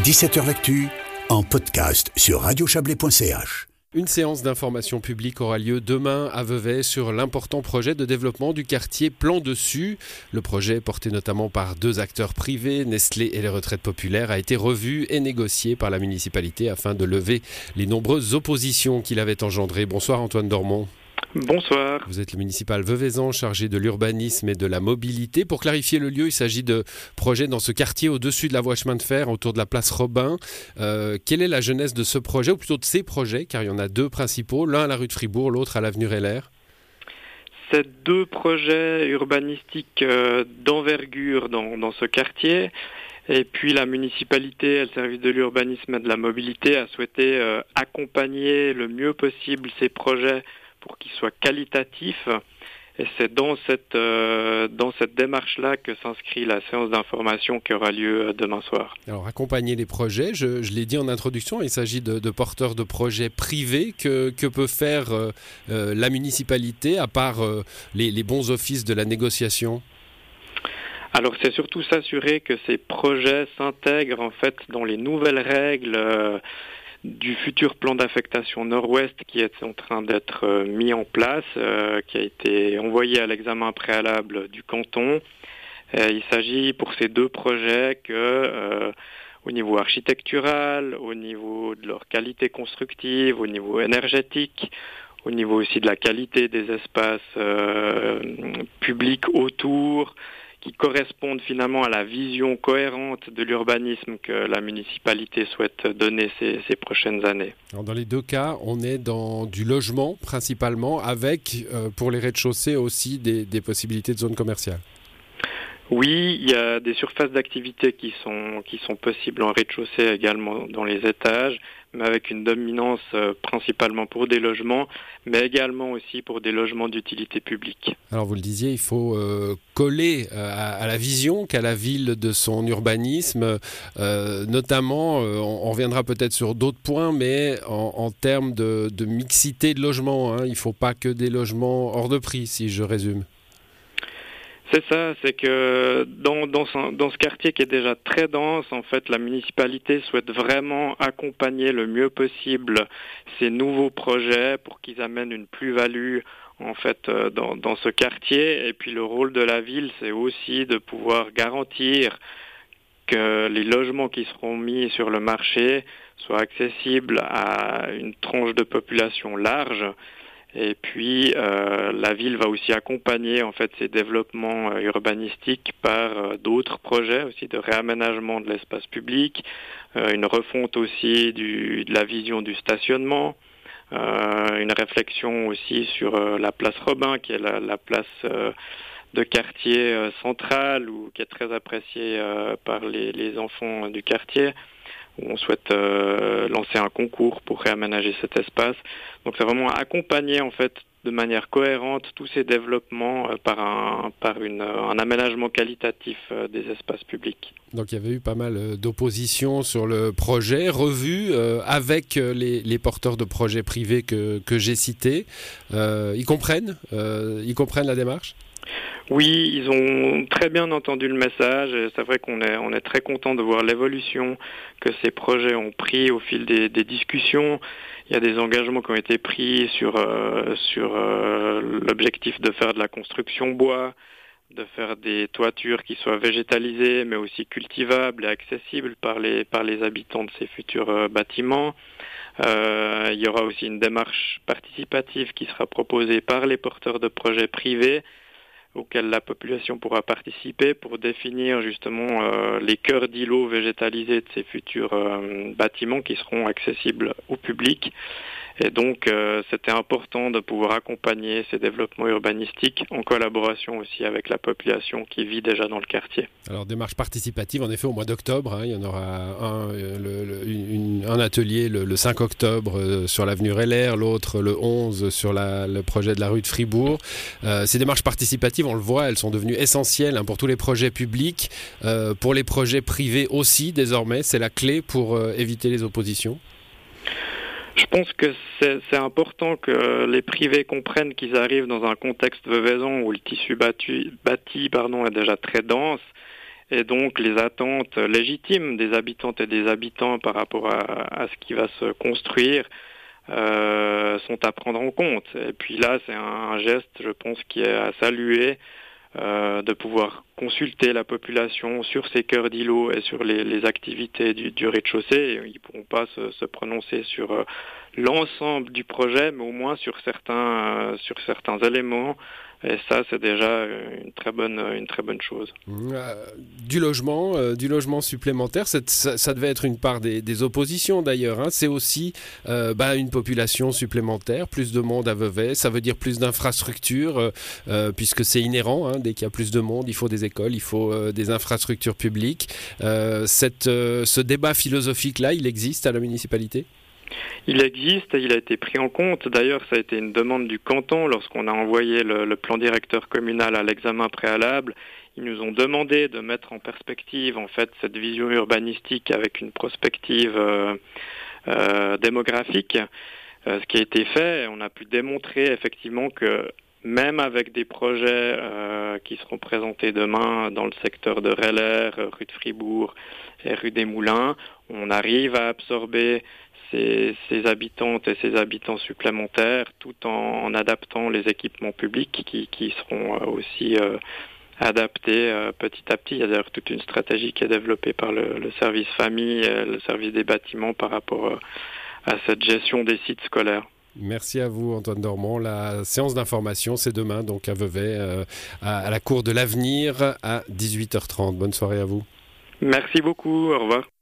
17h L'actu en podcast sur radiochablais.ch. Une séance d'information publique aura lieu demain à Vevey sur l'important projet de développement du quartier Plan Dessus. Le projet, porté notamment par deux acteurs privés, Nestlé et les retraites populaires, a été revu et négocié par la municipalité afin de lever les nombreuses oppositions qu'il avait engendrées. Bonsoir Antoine Dormont. Bonsoir. Vous êtes le municipal Veuvezan chargé de l'urbanisme et de la mobilité. Pour clarifier le lieu, il s'agit de projets dans ce quartier au-dessus de la voie chemin de fer, autour de la place Robin. Euh, quelle est la jeunesse de ce projet, ou plutôt de ces projets, car il y en a deux principaux, l'un à la rue de Fribourg, l'autre à l'avenue Reller C'est deux projets urbanistiques euh, d'envergure dans, ce quartier. Et puis la municipalité, le service de l'urbanisme et de la mobilité, a souhaité euh, accompagner le mieux possible ces projets pour qu'il soit qualitatif. Et c'est dans cette, euh, dans cette démarche-là que s'inscrit la séance d'information qui aura lieu euh, demain soir. Alors, accompagner les projets, je, l'ai dit en introduction, il s'agit de, porteurs de projets privés. Que, que peut faire euh, la municipalité à part les, les, bons offices de la négociation? Alors c'est surtout s'assurer que ces projets s'intègrent en fait dans les nouvelles règles du futur plan d'affectation nord-ouest qui est en train d'être euh, mis en place, euh, qui a été envoyé à l'examen préalable du canton. Euh, il s'agit pour ces deux projets que au niveau architectural, au niveau de leur qualité constructive, au niveau énergétique, au niveau aussi de la qualité des espaces publics autour, qui correspondent finalement à la vision cohérente de l'urbanisme que la municipalité souhaite donner ces, prochaines années. dans les deux cas, on est dans du logement principalement, avec euh, pour les rez-de-chaussée aussi des, des possibilités de zones commerciales. Oui, il y a des surfaces d'activité qui sont, qui sont possibles en rez-de-chaussée également dans les étages, mais avec une dominance euh, principalement pour des logements, mais également aussi pour des logements d'utilité publique. Alors vous le disiez, il faut euh, coller euh, à, la vision qu'a la ville de son urbanisme, notamment, on, reviendra peut-être sur d'autres points, mais en, termes de, mixité de logements, hein, il ne faut pas que des logements hors de prix, si je résume. C'est ça, c'est que dans, ce, quartier qui est déjà très dense, en fait, la municipalité souhaite vraiment accompagner le mieux possible ces nouveaux projets pour qu'ils amènent une plus-value en fait euh, dans, dans ce quartier. Et puis le rôle de la ville, c'est aussi de pouvoir garantir que les logements qui seront mis sur le marché soient accessibles à une tranche de population large et puis euh, la ville va aussi accompagner en fait ces développements euh, urbanistiques par euh, d'autres projets aussi de réaménagement de l'espace public, une refonte aussi du, de la vision du stationnement, une réflexion aussi sur la place Robin qui est la, la place de quartier central ou qui est très appréciée par les, les enfants du quartier on souhaite euh, lancer un concours pour réaménager cet espace. Donc c'est vraiment accompagner en fait de manière cohérente tous ces développements euh, par, un, par une, un aménagement qualitatif euh, des espaces publics. Donc il y avait eu pas mal d'oppositions sur le projet, revu avec les, les, porteurs de projets privés que, que j'ai cités. ils comprennent Ils comprennent la démarche? Oui, ils ont très bien entendu le message. C'est vrai qu'on est, très content de voir l'évolution que ces projets ont pris au fil des, discussions. Il y a des engagements qui ont été pris sur, euh, euh, l'objectif de faire de la construction bois, de faire des toitures qui soient végétalisées, mais aussi cultivables et accessibles par les, par les habitants de ces futurs euh, bâtiments. il y aura aussi une démarche participative qui sera proposée par les porteurs de projets privés auquel la population pourra participer pour définir justement euh, les cœurs d'îlots végétalisés de ces futurs euh, bâtiments qui seront accessibles au public. Et donc, euh, c'était important de pouvoir accompagner ces développements urbanistiques en collaboration aussi avec la population qui vit déjà dans le quartier. Alors, démarche participative, en effet, au mois d'octobre, hein, il y en aura un, euh, atelier le, 5 octobre euh, sur l'avenue Reller, l'autre le 11 sur le projet de la rue de Fribourg. ces démarches participatives, on le voit, elles sont devenues essentielles hein, pour tous les projets publics, pour les projets privés aussi, désormais. C'est la clé pour éviter les oppositions. Je pense que c'est important que les privés comprennent qu'ils arrivent dans un contexte veuvaison où le tissu bâti, bâti pardon, est déjà très dense et donc les attentes légitimes des habitantes et des habitants par rapport à, ce qui va se construire euh, sont à prendre en compte. Et puis là, c'est un, geste, je pense, qui est à saluer. Euh, de pouvoir consulter la population sur ces cœurs d'îlots et sur les, activités du, rez-de-chaussée. Ils ne pourront pas se, prononcer sur euh, l'ensemble du projet, mais au moins sur certains, sur certains éléments et ça, c'est déjà une très bonne, une très bonne chose. Euh, du logement, euh, du logement supplémentaire, ça, devait être une part des, oppositions d'ailleurs. Hein. C'est aussi euh, bah, une population supplémentaire, plus de monde à Vevey. Ça veut dire plus d'infrastructures, puisque c'est inhérent. Hein. Dès qu'il y a plus de monde, il faut des écoles, il faut des infrastructures publiques. Ce débat philosophique-là, il existe à la municipalité? Il existe et il a été pris en compte. D'ailleurs, ça a été une demande du canton lorsqu'on a envoyé le, plan directeur communal à l'examen préalable. Ils nous ont demandé de mettre en perspective en fait cette vision urbanistique avec une prospective euh, euh, démographique. Euh, ce qui a été fait, on a pu démontrer effectivement que même avec des projets qui seront présentés demain dans le secteur de Reller, rue de Fribourg et rue des Moulins, on arrive à absorber ces, habitantes et ces habitants supplémentaires tout en, adaptant les équipements publics qui, seront euh, aussi euh, adaptés euh, petit à petit. Il y a d'ailleurs toute une stratégie qui est développée par le, service famille, et le service des bâtiments par rapport à cette gestion des sites scolaires. Merci à vous, Antoine Dormont. La séance d'information, c'est demain, donc à Vevey, à la Cour de l'Avenir, à 18h30. Bonne soirée à vous. Merci beaucoup. Au revoir.